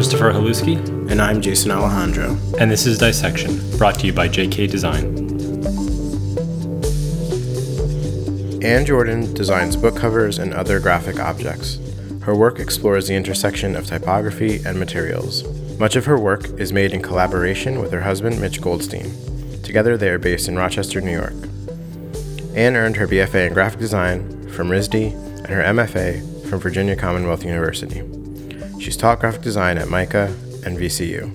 Christopher Haluski. And I'm Jason Alejandro. And this is Dissection, brought to you by JK Design. Anne Jordan designs book covers and other graphic objects. Her work explores the intersection of typography and materials. Much of her work is made in collaboration with her husband, Mitch Goldstein. Together, they are based in Rochester, New York. Anne earned her BFA in graphic design from RISD and her MFA from Virginia Commonwealth University. She's taught graphic design at MICA and VCU.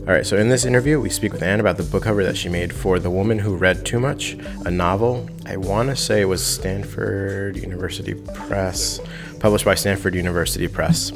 All right, so in this interview, we speak with Anne about the book cover that she made for The Woman Who Read Too Much, a novel. I want to say it was Stanford University Press, published by Stanford University Press.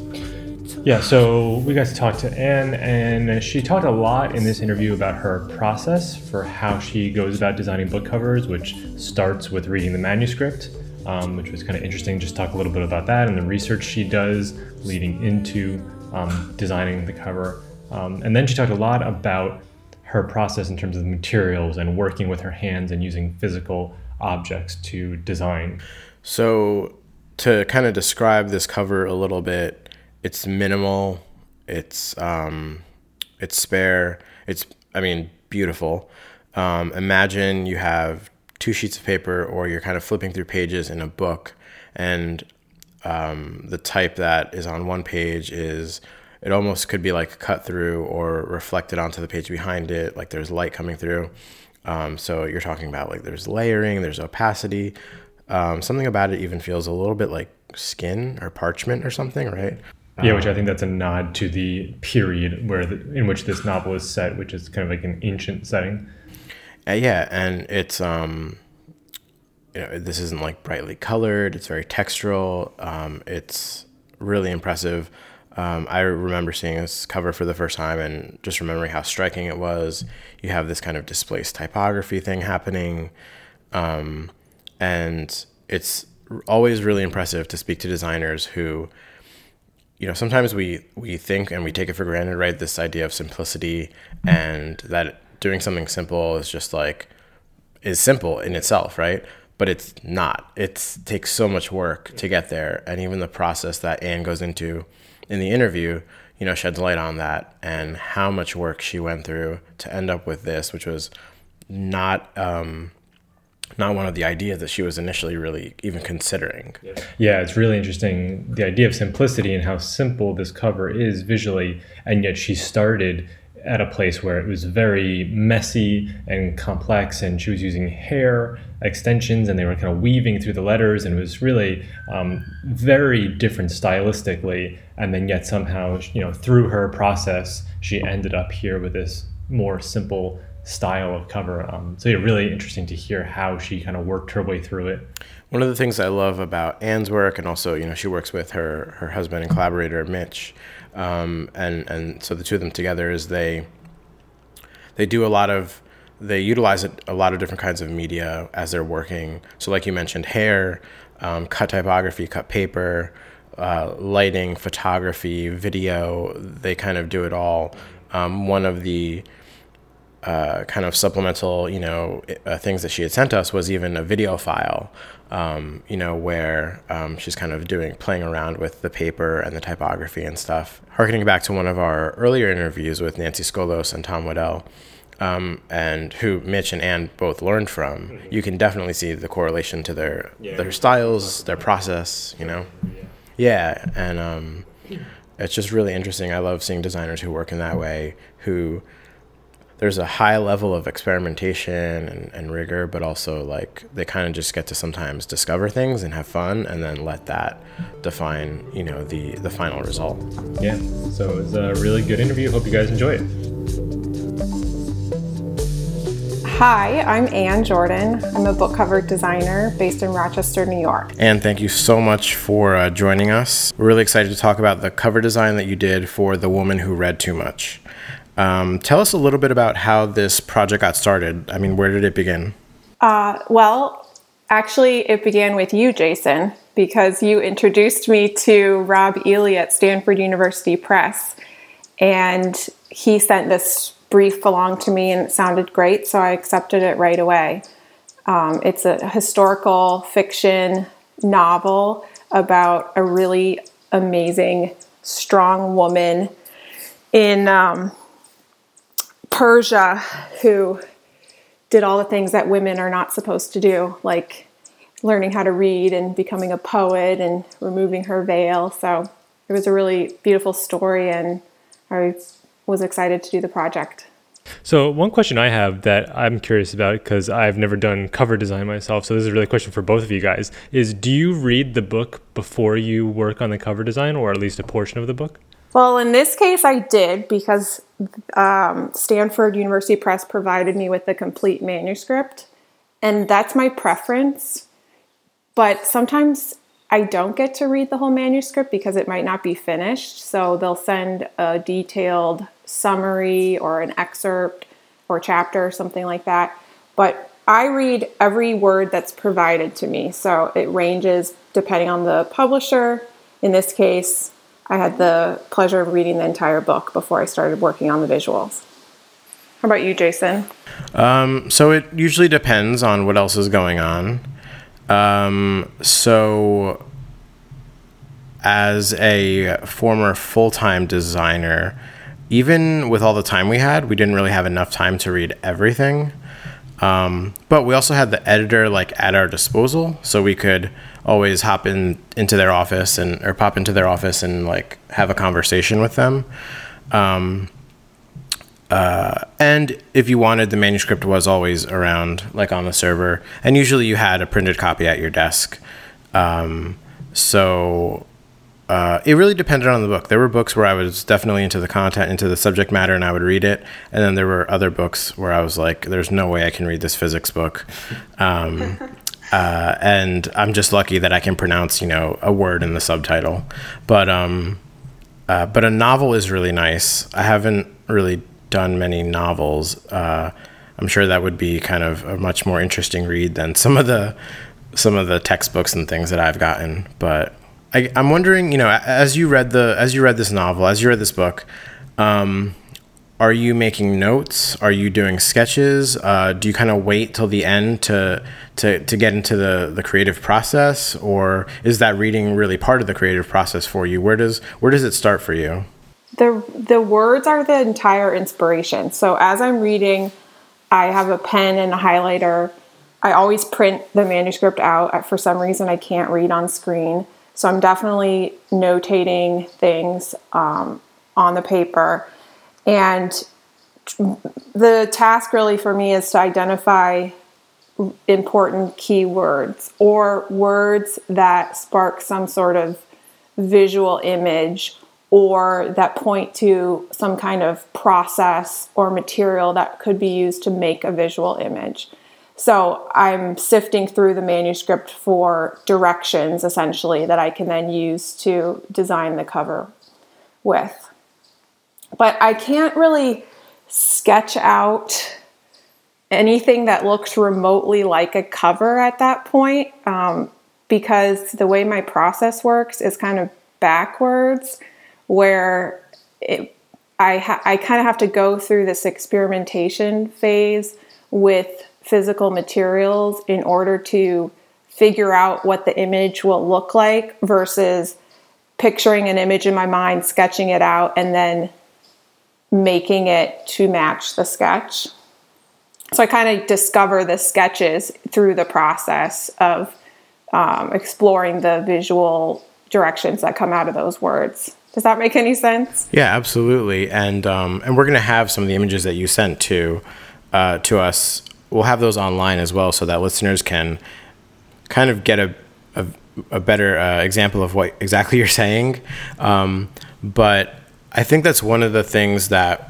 Yeah, so we got to talk to Anne, and she talked a lot in this interview about her process for how she goes about designing book covers, which starts with reading the manuscript um, which was kind of interesting. Just talk a little bit about that and the research she does leading into um, designing the cover. Um, and then she talked a lot about her process in terms of materials and working with her hands and using physical objects to design. So, to kind of describe this cover a little bit, it's minimal, it's um, it's spare, it's I mean beautiful. Um, imagine you have two sheets of paper or you're kind of flipping through pages in a book. And um, the type that is on one page is it almost could be like cut through or reflected onto the page behind it like there's light coming through. Um, so you're talking about like there's layering there's opacity. Um, something about it even feels a little bit like skin or parchment or something right? Yeah, which I think that's a nod to the period where the, in which this novel is set, which is kind of like an ancient setting. Uh, yeah, and it's um, you know, this isn't like brightly colored. It's very textural. Um, it's really impressive. Um, I remember seeing this cover for the first time and just remembering how striking it was. You have this kind of displaced typography thing happening, um, and it's always really impressive to speak to designers who, you know, sometimes we we think and we take it for granted, right? This idea of simplicity and that doing something simple is just like is simple in itself, right? But it's not. It takes so much work to get there, and even the process that Anne goes into in the interview, you know, sheds light on that and how much work she went through to end up with this, which was not um, not one of the ideas that she was initially really even considering. Yeah, it's really interesting the idea of simplicity and how simple this cover is visually, and yet she started at a place where it was very messy and complex, and she was using hair extensions, and they were kind of weaving through the letters, and it was really um, very different stylistically. And then yet somehow, you know, through her process, she ended up here with this more simple style of cover. Um, so yeah, really interesting to hear how she kind of worked her way through it. One of the things I love about Anne's work, and also you know she works with her her husband and collaborator Mitch, um, and and so the two of them together is they they do a lot of they utilize a lot of different kinds of media as they're working. So like you mentioned, hair, um, cut typography, cut paper, uh, lighting, photography, video. They kind of do it all. Um, one of the uh, kind of supplemental, you know, uh, things that she had sent us was even a video file, um, you know, where um, she's kind of doing playing around with the paper and the typography and stuff. Harkening back to one of our earlier interviews with Nancy Skolos and Tom Wedell, um, and who Mitch and Anne both learned from, mm-hmm. you can definitely see the correlation to their yeah. their styles, their process, you know. Yeah, and um, it's just really interesting. I love seeing designers who work in that way, who there's a high level of experimentation and, and rigor, but also like they kind of just get to sometimes discover things and have fun, and then let that define you know the the final result. Yeah. So it was a really good interview. Hope you guys enjoy it. Hi, I'm Anne Jordan. I'm a book cover designer based in Rochester, New York. Anne, thank you so much for uh, joining us. We're really excited to talk about the cover design that you did for The Woman Who Read Too Much. Um, tell us a little bit about how this project got started. I mean, where did it begin? Uh, well, actually, it began with you, Jason, because you introduced me to Rob Ehle at Stanford University Press. And he sent this brief along to me and it sounded great, so I accepted it right away. Um, it's a historical fiction novel about a really amazing, strong woman in um, Persia who did all the things that women are not supposed to do, like learning how to read and becoming a poet and removing her veil. So it was a really beautiful story, and I was excited to do the project. So one question I have that I'm curious about because I've never done cover design myself, so this is really a question for both of you guys: is do you read the book before you work on the cover design, or at least a portion of the book? Well, in this case, I did because um, Stanford University Press provided me with the complete manuscript, and that's my preference. But sometimes I don't get to read the whole manuscript because it might not be finished. So they'll send a detailed summary or an excerpt or chapter or something like that. But I read every word that's provided to me. So it ranges depending on the publisher. In this case, I had the pleasure of reading the entire book before I started working on the visuals. How about you, Jason? Um, so it usually depends on what else is going on. Um, so, as a former full time designer, even with all the time we had, we didn't really have enough time to read everything. Um, but we also had the editor like at our disposal, so we could always hop in into their office and or pop into their office and like have a conversation with them. Um, uh, and if you wanted, the manuscript was always around, like on the server. And usually you had a printed copy at your desk. Um, so uh, it really depended on the book. There were books where I was definitely into the content, into the subject matter, and I would read it. And then there were other books where I was like, there's no way I can read this physics book. Um, uh, and I'm just lucky that I can pronounce, you know, a word in the subtitle. But, um, uh, but a novel is really nice. I haven't really done many novels, uh, I'm sure that would be kind of a much more interesting read than some of the some of the textbooks and things that I've gotten. But I, am wondering, you know, as you read the as you read this novel, as you read this book, um, are you making notes? Are you doing sketches? Uh, do you kind of wait till the end to to to get into the the creative process, or is that reading really part of the creative process for you? Where does where does it start for you? the the words are the entire inspiration. So as I'm reading, I have a pen and a highlighter. I always print the manuscript out. For some reason, I can't read on screen, so I'm definitely notating things um, on the paper. And the task really for me is to identify important keywords or words that spark some sort of visual image or that point to some kind of process or material that could be used to make a visual image. So I'm sifting through the manuscript for directions essentially that I can then use to design the cover with. But I can't really sketch out anything that looks remotely like a cover at that point um, because the way my process works is kind of backwards where it, I, ha- I kind of have to go through this experimentation phase with physical materials in order to figure out what the image will look like versus picturing an image in my mind, sketching it out, and then making it to match the sketch. So I kind of discover the sketches through the process of um, exploring the visual directions that come out of those words. Does that make any sense? Yeah, absolutely. And um, and we're gonna have some of the images that you sent to uh, to us. We'll have those online as well, so that listeners can kind of get a a, a better uh, example of what exactly you're saying. Um, but I think that's one of the things that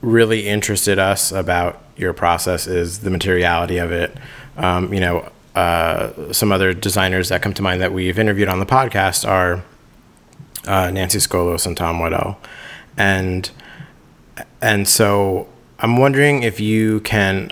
really interested us about your process is the materiality of it. Um, you know, uh, some other designers that come to mind that we've interviewed on the podcast are uh, Nancy Skolos and Tom Wedell, and and so I'm wondering if you can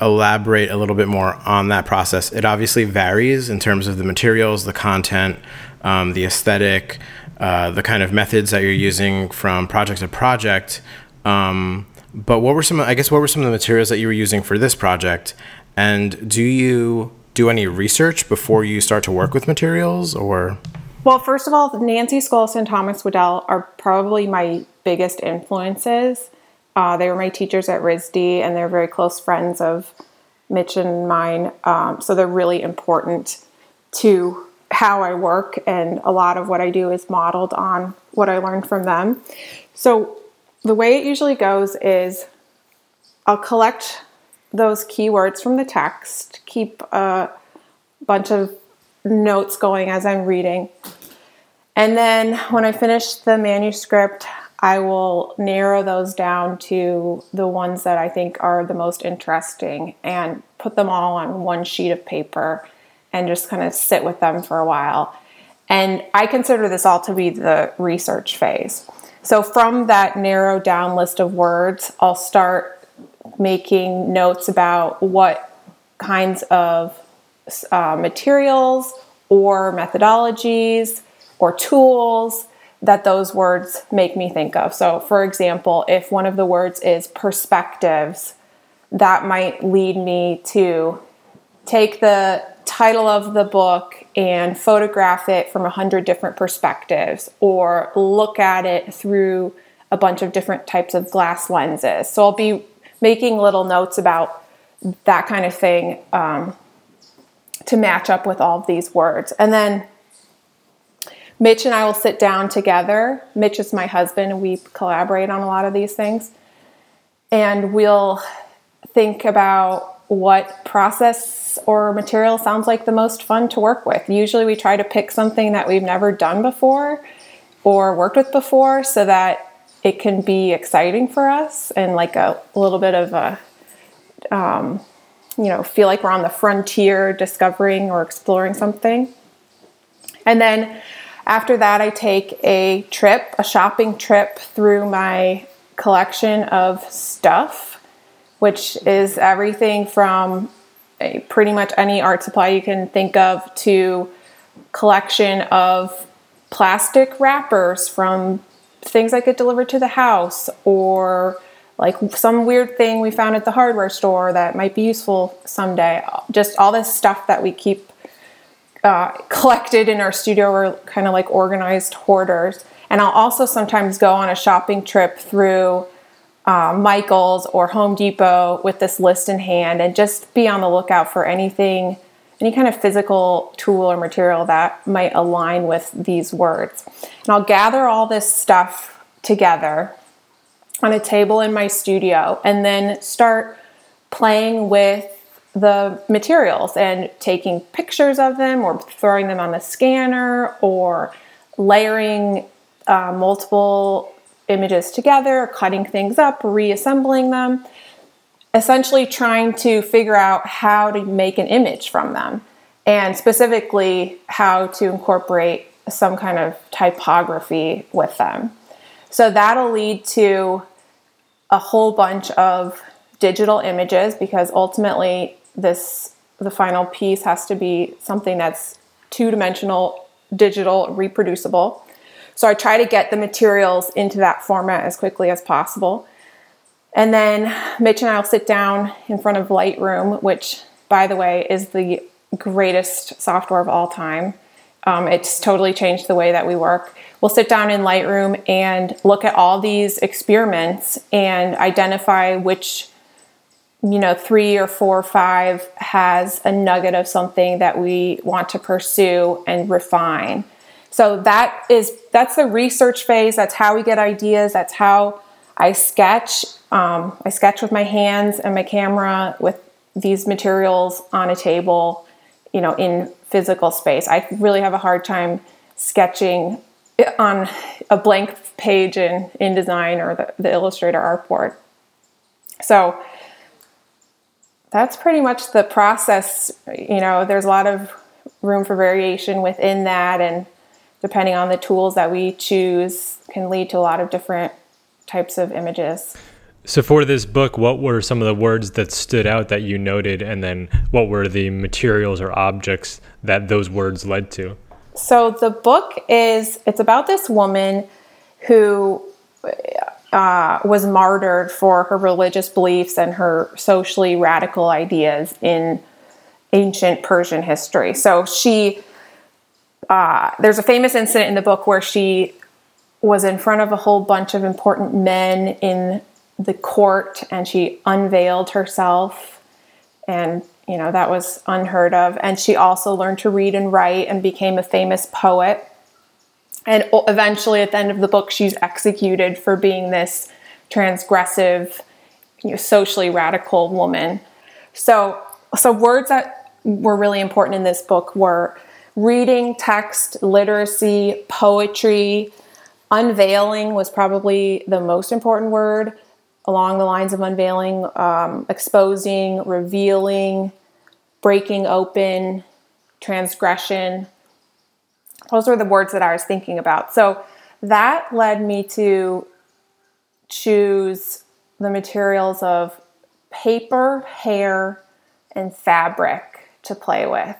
elaborate a little bit more on that process. It obviously varies in terms of the materials, the content, um, the aesthetic, uh, the kind of methods that you're using from project to project. Um, but what were some? I guess what were some of the materials that you were using for this project? And do you do any research before you start to work with materials, or? Well, first of all, Nancy Skolos and Thomas Wedell are probably my biggest influences. Uh, they were my teachers at RISD, and they're very close friends of Mitch and mine. Um, so they're really important to how I work, and a lot of what I do is modeled on what I learned from them. So the way it usually goes is I'll collect those keywords from the text, keep a bunch of notes going as I'm reading. And then when I finish the manuscript, I will narrow those down to the ones that I think are the most interesting and put them all on one sheet of paper and just kind of sit with them for a while. And I consider this all to be the research phase. So, from that narrowed down list of words, I'll start making notes about what kinds of uh, materials or methodologies or tools that those words make me think of. So, for example, if one of the words is perspectives, that might lead me to take the title of the book and photograph it from a hundred different perspectives or look at it through a bunch of different types of glass lenses. So I'll be making little notes about that kind of thing um, to match up with all of these words. And then Mitch and I will sit down together. Mitch is my husband, and we collaborate on a lot of these things. And we'll think about what process or material sounds like the most fun to work with. Usually, we try to pick something that we've never done before or worked with before so that it can be exciting for us and like a, a little bit of a, um, you know, feel like we're on the frontier discovering or exploring something. And then after that, I take a trip, a shopping trip through my collection of stuff which is everything from pretty much any art supply you can think of to collection of plastic wrappers from things I get delivered to the house or like some weird thing we found at the hardware store that might be useful someday. Just all this stuff that we keep uh, collected in our studio. We're kind of like organized hoarders. And I'll also sometimes go on a shopping trip through uh, Michael's or Home Depot with this list in hand and just be on the lookout for anything, any kind of physical tool or material that might align with these words. And I'll gather all this stuff together on a table in my studio and then start playing with the materials and taking pictures of them or throwing them on the scanner or layering uh, multiple images together, cutting things up, reassembling them, essentially trying to figure out how to make an image from them and specifically how to incorporate some kind of typography with them. So that'll lead to a whole bunch of digital images because ultimately this the final piece has to be something that's two-dimensional, digital, reproducible. So I try to get the materials into that format as quickly as possible. And then Mitch and I will sit down in front of Lightroom, which, by the way, is the greatest software of all time. Um, it's totally changed the way that we work. We'll sit down in Lightroom and look at all these experiments and identify which, you know, three or four or five has a nugget of something that we want to pursue and refine. So that is that's the research phase. That's how we get ideas. That's how I sketch. Um, I sketch with my hands and my camera with these materials on a table, you know, in physical space. I really have a hard time sketching on a blank page in InDesign or the, the Illustrator artboard. So that's pretty much the process. You know, there's a lot of room for variation within that and depending on the tools that we choose, can lead to a lot of different types of images. So, for this book, what were some of the words that stood out that you noted, and then what were the materials or objects that those words led to? So, the book is it's about this woman who uh, was martyred for her religious beliefs and her socially radical ideas in ancient Persian history. So, she uh, there's a famous incident in the book where she was in front of a whole bunch of important men in the court and she unveiled herself. And you know that was unheard of. And she also learned to read and write and became a famous poet. And eventually at the end of the book she's executed for being this transgressive you know, socially radical woman. So so words that were really important in this book were reading text literacy poetry unveiling was probably the most important word along the lines of unveiling um, exposing revealing breaking open transgression those were the words that I was thinking about. So that led me to choose the materials of paper, hair, and fabric to play with.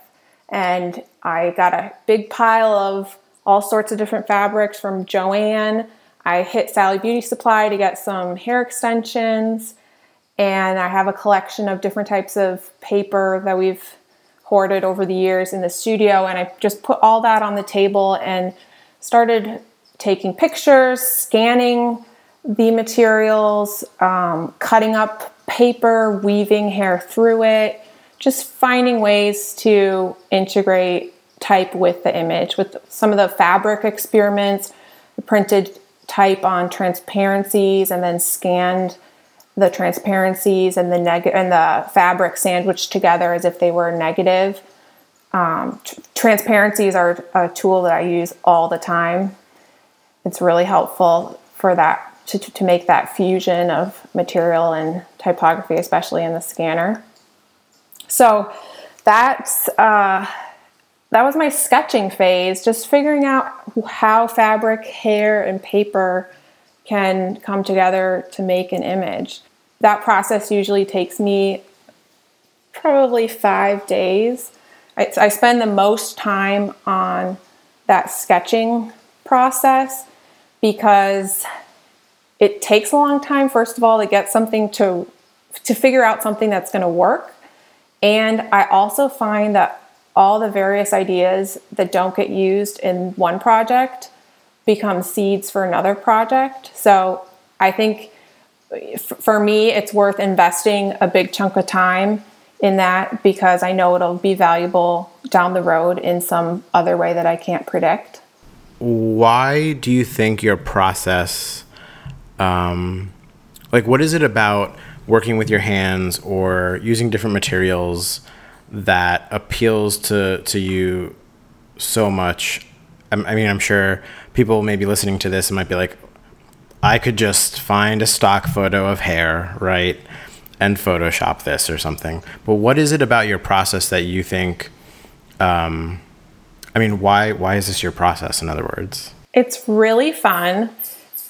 And I got a big pile of all sorts of different fabrics from Joann. I hit Sally Beauty Supply to get some hair extensions. And I have a collection of different types of paper that we've hoarded over the years in the studio. And I just put all that on the table and started taking pictures, scanning the materials, um, cutting up paper, weaving hair through it, just finding ways to integrate type with the image. With some of the fabric experiments, the printed type on transparencies and then scanned the transparencies and the neg- and the fabric sandwiched together as if they were negative. Um, t- transparencies are a tool that I use all the time. It's really helpful for that to, to make that fusion of material and typography, especially in the scanner. So that's uh, that was my sketching phase, just figuring out how fabric, hair, and paper can come together to make an image. That process usually takes me probably five days. I, I spend the most time on that sketching process because it takes a long time first of all to get something to to figure out something that's going to work and i also find that all the various ideas that don't get used in one project become seeds for another project. So I think for me, it's worth investing a big chunk of time in that because I know it'll be valuable down the road in some other way that I can't predict. Why do you think your process, um, like, what is it about working with your hands or using different materials that appeals to to you so much? I mean, I'm sure people may be listening to this and might be like, I could just find a stock photo of hair, right? And Photoshop this or something. But what is it about your process that you think? Um, I mean, why why is this your process? In other words, it's really fun.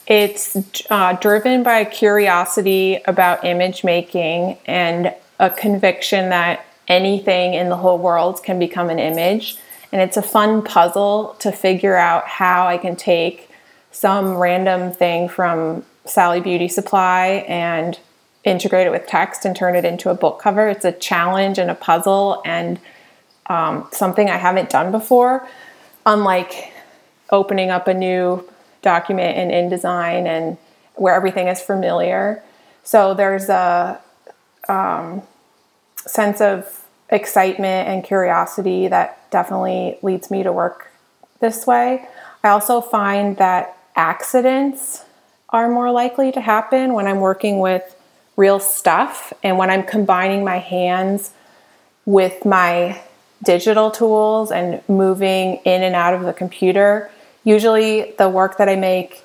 It's uh, driven by curiosity about image making and a conviction that anything in the whole world can become an image. And it's a fun puzzle to figure out how I can take some random thing from Sally Beauty Supply and integrate it with text and turn it into a book cover. It's a challenge and a puzzle and um, something I haven't done before. Unlike opening up a new document in InDesign and where everything is familiar. So there's a um, sense of excitement and curiosity that definitely leads me to work this way. I also find that accidents are more likely to happen when I'm working with real stuff and when I'm combining my hands with my digital tools and moving in and out of the computer. Usually the work that I make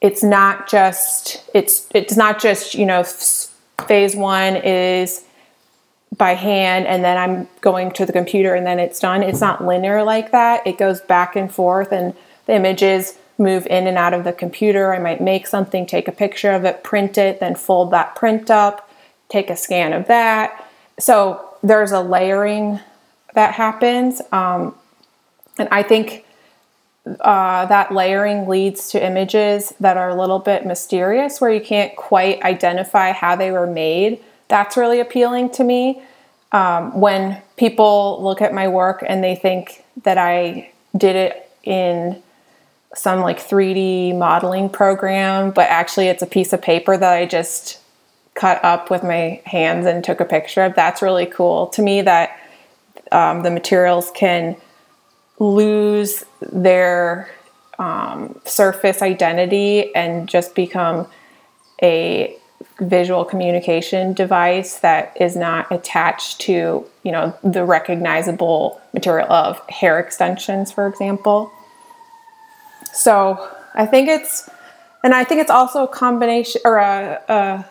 it's not just it's it's not just, you know, phase 1 is by hand and then I'm going to the computer and then it's done. It's not linear like that. It goes back and forth and the images move in and out of the computer. I might make something, take a picture of it, print it, then fold that print up, take a scan of that. So there's a layering that happens. Um, and I think uh, that layering leads to images that are a little bit mysterious where you can't quite identify how they were made. That's really appealing to me. Um, when people look at my work and they think that I did it in some like 3D modeling program, but actually it's a piece of paper that I just cut up with my hands and took a picture of. That's really cool to me that um, the materials can lose their um, surface identity and just become a visual communication device that is not attached to you know the recognizable material of hair extensions for example. So i think it's and i think it's also a combination or a, a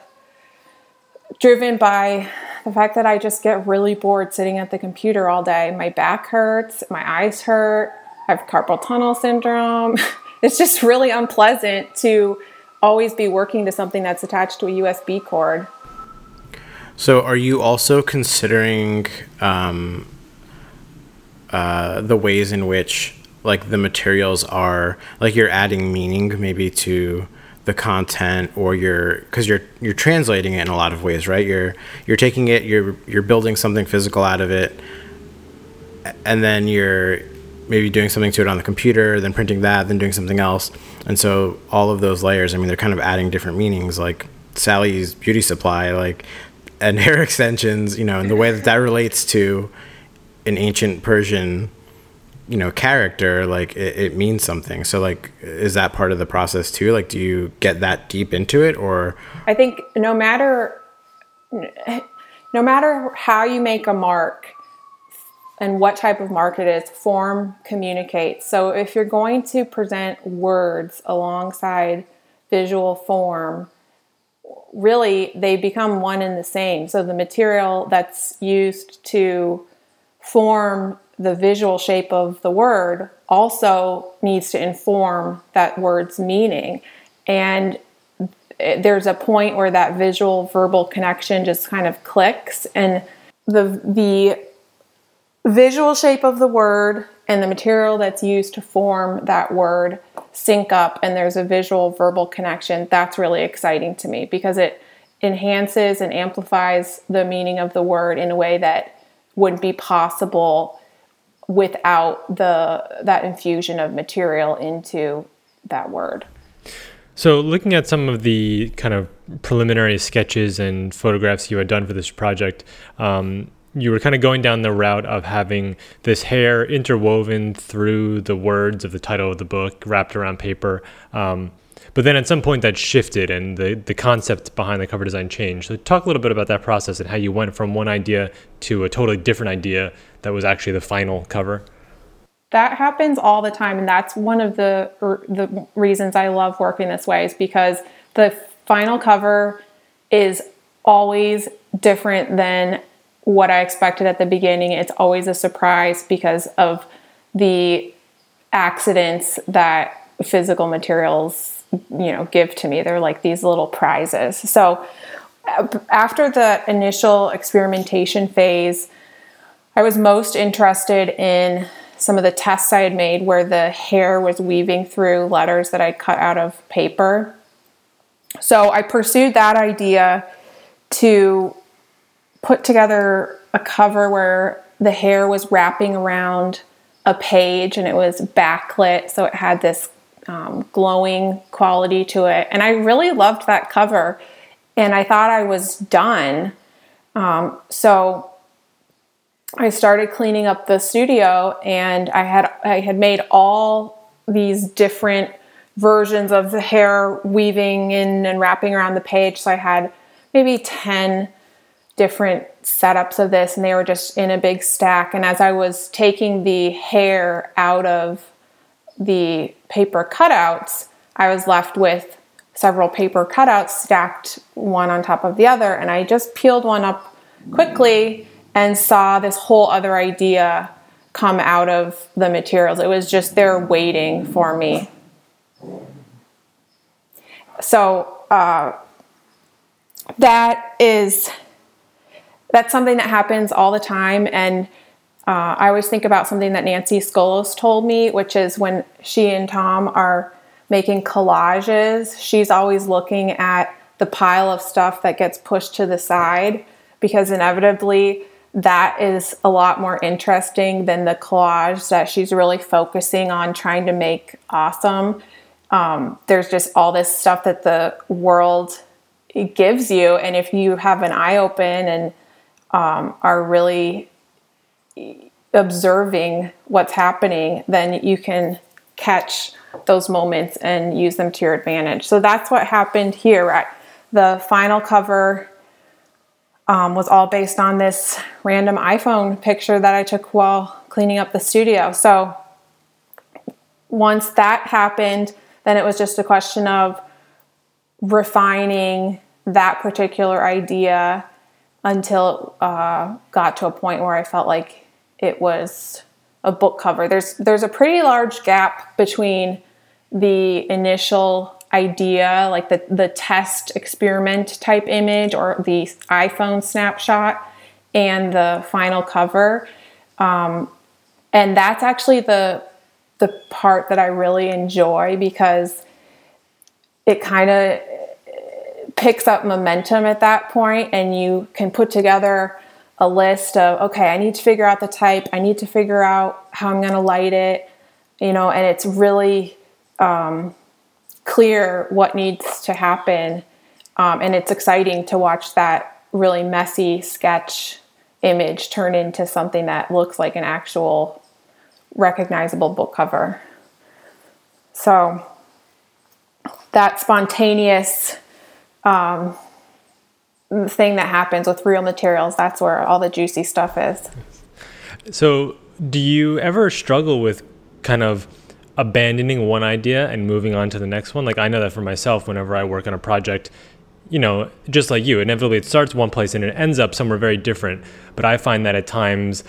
driven by the fact that i just get really bored sitting at the computer all day. My back hurts my eyes hurt i have carpal tunnel syndrome it's just really unpleasant to always be working to something that's attached to a USB cord. So, are you also considering um, uh, the ways in which, like, the materials are, like, you're adding meaning maybe to the content, or you're because you're you're translating it in a lot of ways, right? You're you're taking it, you're you're building something physical out of it, and then you're maybe doing something to it on the computer, then printing that, then doing something else. And so all of those layers, I mean, they're kind of adding different meanings, like Sally's beauty supply, like and hair extensions, you know, and the way that that relates to an ancient Persian, you know, character, like it, it means something. So like, is that part of the process too? Like, do you get that deep into it or? I think no matter, no matter how you make a mark, and what type of market is, form communicates. So if you're going to present words alongside visual form, really they become one and the same. So the material that's used to form the visual shape of the word also needs to inform that word's meaning. And there's a point where that visual verbal connection just kind of clicks and the the visual shape of the word and the material that's used to form that word sync up and there's a visual verbal connection, that's really exciting to me because it enhances and amplifies the meaning of the word in a way that wouldn't be possible without the that infusion of material into that word. So, looking at some of the kind of preliminary sketches and photographs you had done for this project, um, you were kind of going down the route of having this hair interwoven through the words of the title of the book wrapped around paper. Um, but then at some point that shifted and the, the concept behind the cover design changed. So talk a little bit about that process and how you went from one idea to a totally different idea that was actually the final cover. That happens all the time, and that's one of the the reasons I love working this way is because the final cover is always different than what I expected at the beginning. It's always a surprise because of the accidents that physical materials, you know, give to me. They're like these little prizes. So uh, after the initial experimentation phase, I was most interested in some of the tests I had made where the hair was weaving through letters that I'd cut out of paper. So I pursued that idea to put together a cover where the hair was wrapping around a page and it was backlit, so it had this um, glowing quality to it. And I really loved that cover, and I thought I was done. Um, so I started cleaning up the studio, and I had I had made all these different versions of the hair weaving in and wrapping around the page. So I had maybe ten different setups of this and they were just in a big stack. And as i was taking the hair out of the paper cutouts i was left with several paper cutouts stacked one on top of the other and i just peeled one up quickly and saw this whole other idea come out of the materials. It was just there waiting for me. So uh, that is that's something that happens all the time. And uh, I always think about something that Nancy Skolos told me, which is when she and Tom are making collages, she's always looking at the pile of stuff that gets pushed to the side because inevitably that is a lot more interesting than the collage that she's really focusing on trying to make awesome. Um, there's just all this stuff that the world gives you, and if you have an eye open and um, are really observing what's happening, then you can catch those moments and use them to your advantage. So that's what happened here. Right? The final cover um, was all based on this random iPhone picture that I took while cleaning up the studio. So once that happened, then it was just a question of refining that particular idea until it uh, got to a point where I felt like it was a book cover. There's there's a pretty large gap between the initial idea, like the the test experiment type image or the iPhone snapshot, and the final cover. Um, and that's actually the the part that I really enjoy because it kind of picks up momentum at that point and you can put together a list of okay i need to figure out the type. I need to figure out how i'm going to light it you know and it's really um, clear what needs to happen um, and it's exciting to watch that really messy sketch image turn into something that looks like an actual recognizable book cover. So that spontaneous um, thing that happens with real materials. That's where all the juicy stuff is. So, do you ever struggle with kind of abandoning one idea and moving on to the next one? Like, I know that for myself, whenever I work on a project, you know, just like you, inevitably it starts one place and it ends up somewhere very different. But I find that at times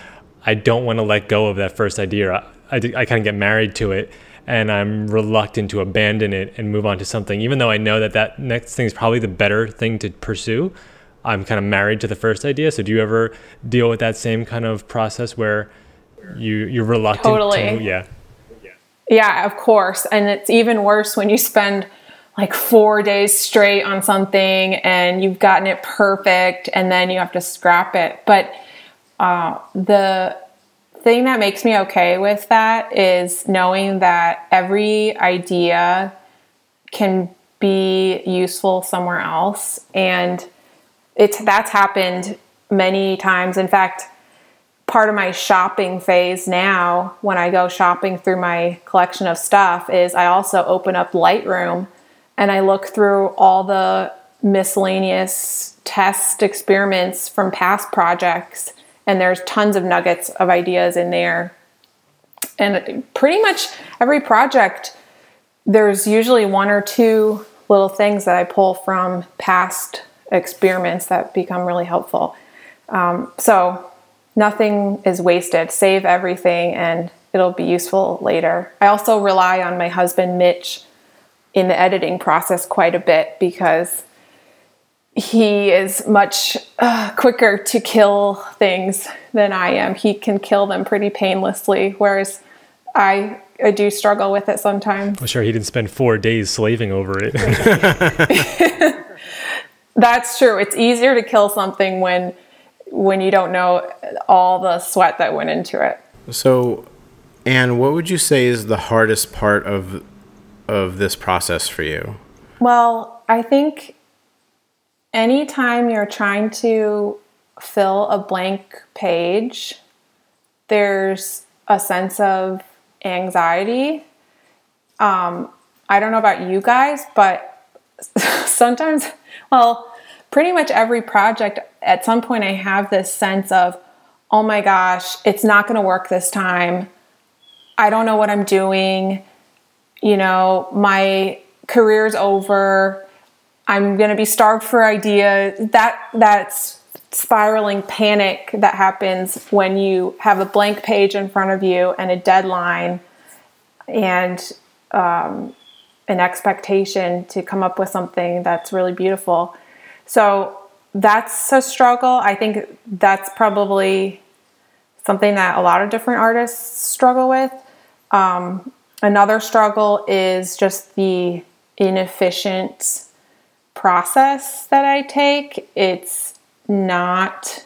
I don't want to let go of that first idea. I, I, I kind of get married to it and I'm reluctant to abandon it and move on to something, even though I know that that next thing is probably the better thing to pursue. I'm kind of married to the first idea. So do you ever deal with that same kind of process where you you're reluctant totally. to yeah. Yeah, of course. And it's even worse when you spend like 4 days straight on something and you've gotten it perfect and then you have to scrap it. But uh, the thing that makes me okay with that is knowing that every idea can be useful somewhere else. And it's that's happened many times. In fact part of my shopping phase now when i go shopping through my collection of stuff is i also open up lightroom and i look through all the miscellaneous test experiments from past projects and there's tons of nuggets of ideas in there. And pretty much every project, there's usually one or two little things that I pull from past experiments that become really helpful. Um, so nothing is wasted. Save everything and it'll be useful later. I also rely on my husband, Mitch, in the editing process quite a bit because he is much uh, quicker to kill things than I am. He can kill them pretty painlessly, whereas I, I do struggle with it sometimes. I'm sure he didn't spend four days slaving over it. That's true. It's easier to kill something when when you don't know all the sweat that went into it. So, Anne, what would you say is the hardest part of of this process for you? Well, I think anytime you're trying to fill a blank page, there's a sense of anxiety. Um, I don't know about you guys, but sometimes, well, pretty much every project, at some point, I have this sense of, oh my gosh, it's not going to work this time. I don't know what I'm doing. You know, my career's over. I'm going to be starved for ideas. That that's spiraling panic that happens when you have a blank page in front of you and a deadline and um, an expectation to come up with something that's really beautiful. So that's a struggle. I think that's probably something that a lot of different artists struggle with. Um, another struggle is just the inefficient process that I take. It's not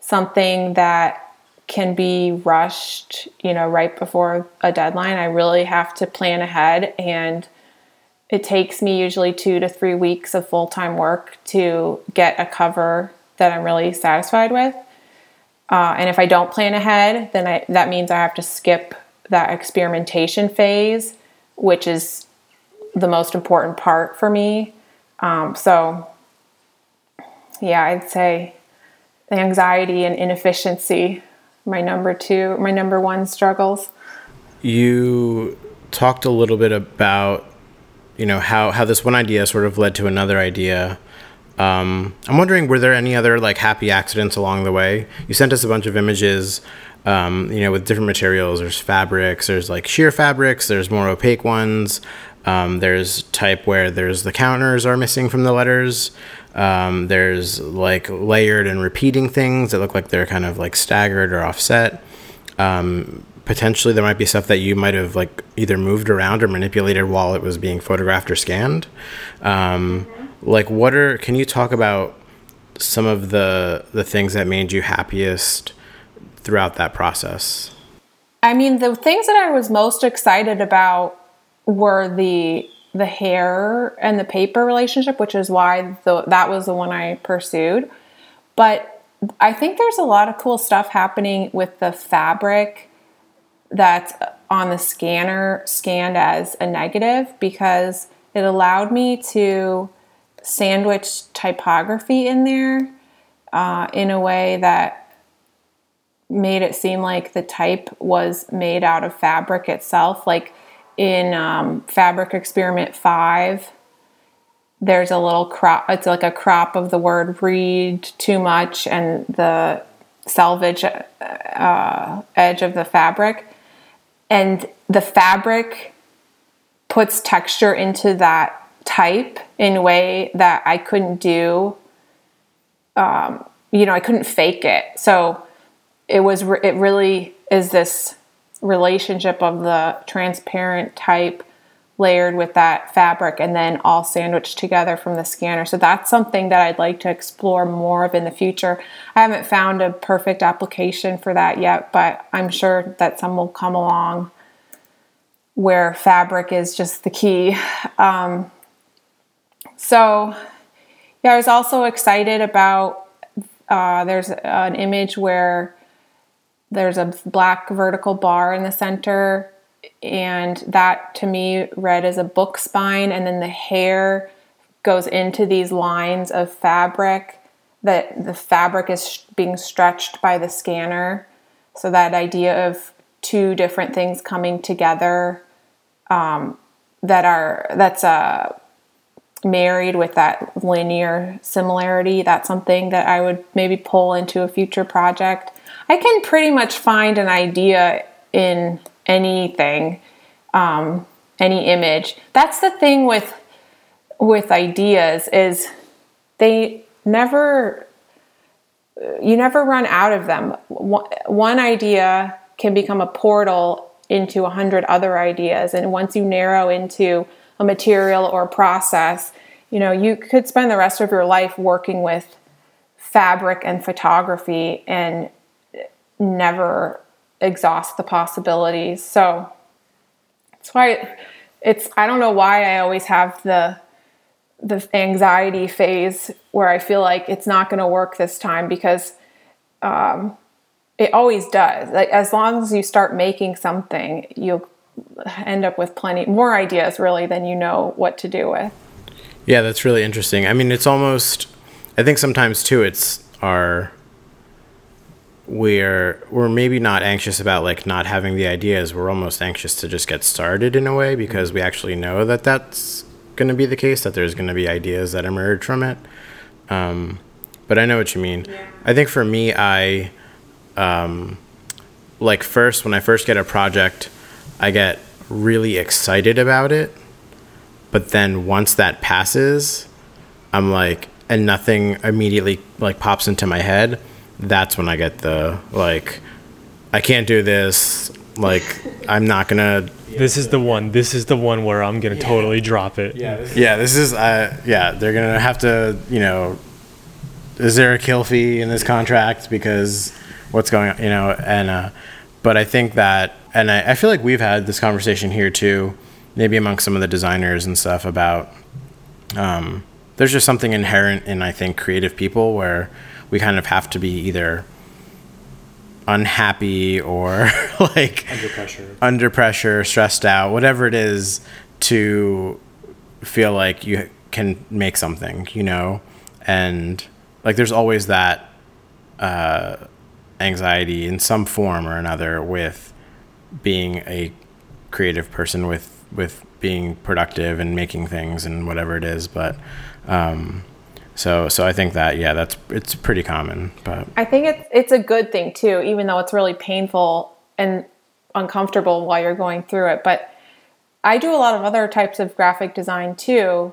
something that can be rushed, you know, right before a deadline. I really have to plan ahead and it takes me usually 2 to 3 weeks of full-time work to get a cover that I'm really satisfied with. Uh, and if I don't plan ahead, then I, that means I have to skip that experimentation phase, which is the most important part for me. Um, so, yeah, I'd say anxiety and inefficiency, my number two, my number one struggles. You talked a little bit about, you know, how, how this one idea sort of led to another idea. Um, I'm wondering, were there any other like happy accidents along the way? You sent us a bunch of images, um, you know, with different materials. There's fabrics, there's like sheer fabrics, there's more opaque ones. Um, there's type where there's the counters are missing from the letters. Um, there's like layered and repeating things that look like they're kind of like staggered or offset. Um, potentially, there might be stuff that you might have like either moved around or manipulated while it was being photographed or scanned. Um, like, what are? Can you talk about some of the the things that made you happiest throughout that process? I mean, the things that I was most excited about were the the hair and the paper relationship, which is why the, that was the one I pursued. But I think there's a lot of cool stuff happening with the fabric that's on the scanner scanned as a negative because it allowed me to sandwich typography in there uh, in a way that made it seem like the type was made out of fabric itself. Like in um, Fabric Experiment 5, there's a little crop, it's like a crop of the word read too much and the selvage uh, edge of the fabric. And the fabric puts texture into that type in a way that I couldn't do. Um, you know, I couldn't fake it. So it was, it really is this relationship of the transparent type layered with that fabric and then all sandwiched together from the scanner. So that's something that I'd like to explore more of in the future. I haven't found a perfect application for that yet, but I'm sure that some will come along where fabric is just the key. Um, so, yeah, I was also excited about uh, there's an image where there's a black vertical bar in the center, and that to me read as a book spine, and then the hair goes into these lines of fabric that the fabric is being stretched by the scanner. So that idea of two different things coming together um, that are that's uh, married with that linear similarity. That's something that I would maybe pull into a future project. I can pretty much find an idea in anything, um, any image. That's the thing with with ideas is they never you never run out of them. One idea can become a portal into a hundred other ideas, and once you narrow into a material or a process, you know you could spend the rest of your life working with fabric and photography and never exhaust the possibilities. So that's why it's I don't know why I always have the the anxiety phase where I feel like it's not going to work this time because um, it always does. Like as long as you start making something, you'll end up with plenty more ideas really than you know what to do with. Yeah, that's really interesting. I mean, it's almost I think sometimes too it's our we're we're maybe not anxious about like not having the ideas. We're almost anxious to just get started in a way because we actually know that that's going to be the case that there's going to be ideas that emerge from it. Um, but i know what you mean. Yeah. i think for me i um, like first when i first get a project i get really excited about it. But then once that passes i'm like and nothing immediately like pops into my head that's when I get the like, I can't do this. Like, I'm not gonna. This is the one. This is the one where I'm gonna yeah. totally drop it. Yeah. This yeah. This is. Uh. Yeah. They're gonna have to. You know. is there a kill fee in this contract because what's going on, you know? And uh, but I think that, and I, I feel like we've had this conversation here too, maybe among some of the designers and stuff about. Um, there's just something inherent in I think creative people where we kind of have to be either unhappy or like Under pressure. under pressure, stressed out, whatever it is to feel like you can make something, you know? And like there's always that uh, anxiety in some form or another with being a creative person with with being productive and making things and whatever it is but um, so so I think that yeah that's it's pretty common but I think it's it's a good thing too, even though it's really painful and uncomfortable while you're going through it. But I do a lot of other types of graphic design too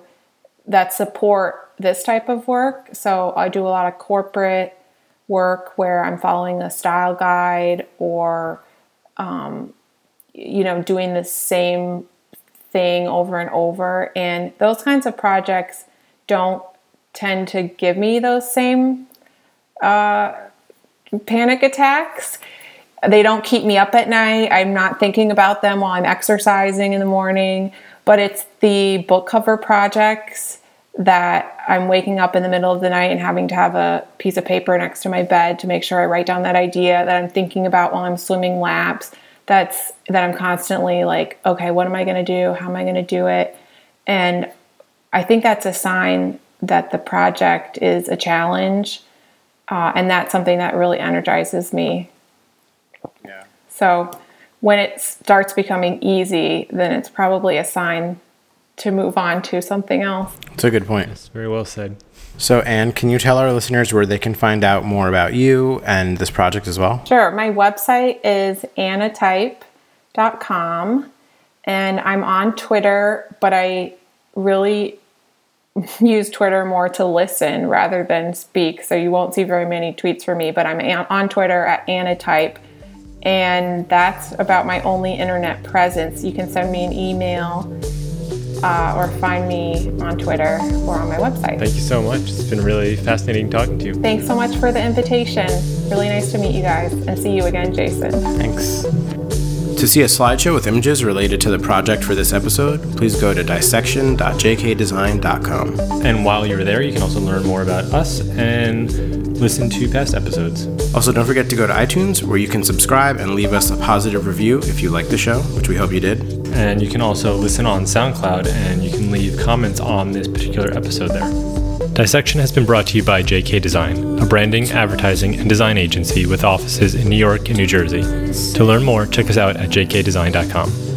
that support this type of work. So I do a lot of corporate work where I'm following a style guide or um, you know doing the same thing over and over and those kinds of projects don't tend to give me those same uh, panic attacks. They don't keep me up at night. I'm not thinking about them while I'm exercising in the morning. But it's the book cover projects that I'm waking up in the middle of the night and having to have a piece of paper next to my bed to make sure I write down that idea that I'm thinking about while I'm swimming laps. That's that I'm constantly like, okay, what am I going to do? How am I going to do it? And I think that's a sign that the project is a challenge. Uh, and that's something that really energizes me. yeah So when it starts becoming easy, then it's probably a sign to move on to something else. it's a good point That's very well said. so Anne can you tell our listeners where they can find out more about you and this project as well Sure. My website is anatype.com and I'm on Twitter, but I really use Twitter more to listen rather than speak. So you won't see very many tweets from me, but I'm on Twitter at anatype. And that's about my only internet presence. You can send me an email uh, or find me on Twitter or on my website. Thank you so much. It's been really fascinating talking to you. Thanks so much for the invitation. Really nice to meet you guys and see you again, Jason. Thanks. To see a slideshow with images related to the project for this episode, please go to dissection.jkdesign.com. And while you're there, you can also learn more about us and listen to past episodes. Also, don't forget to go to iTunes where you can subscribe and leave us a positive review if you like the show, which we hope you did. And you can also listen on SoundCloud and you can leave comments on this particular episode there. Dissection has been brought to you by JK Design, a branding, advertising, and design agency with offices in New York and New Jersey. To learn more, check us out at jkdesign.com.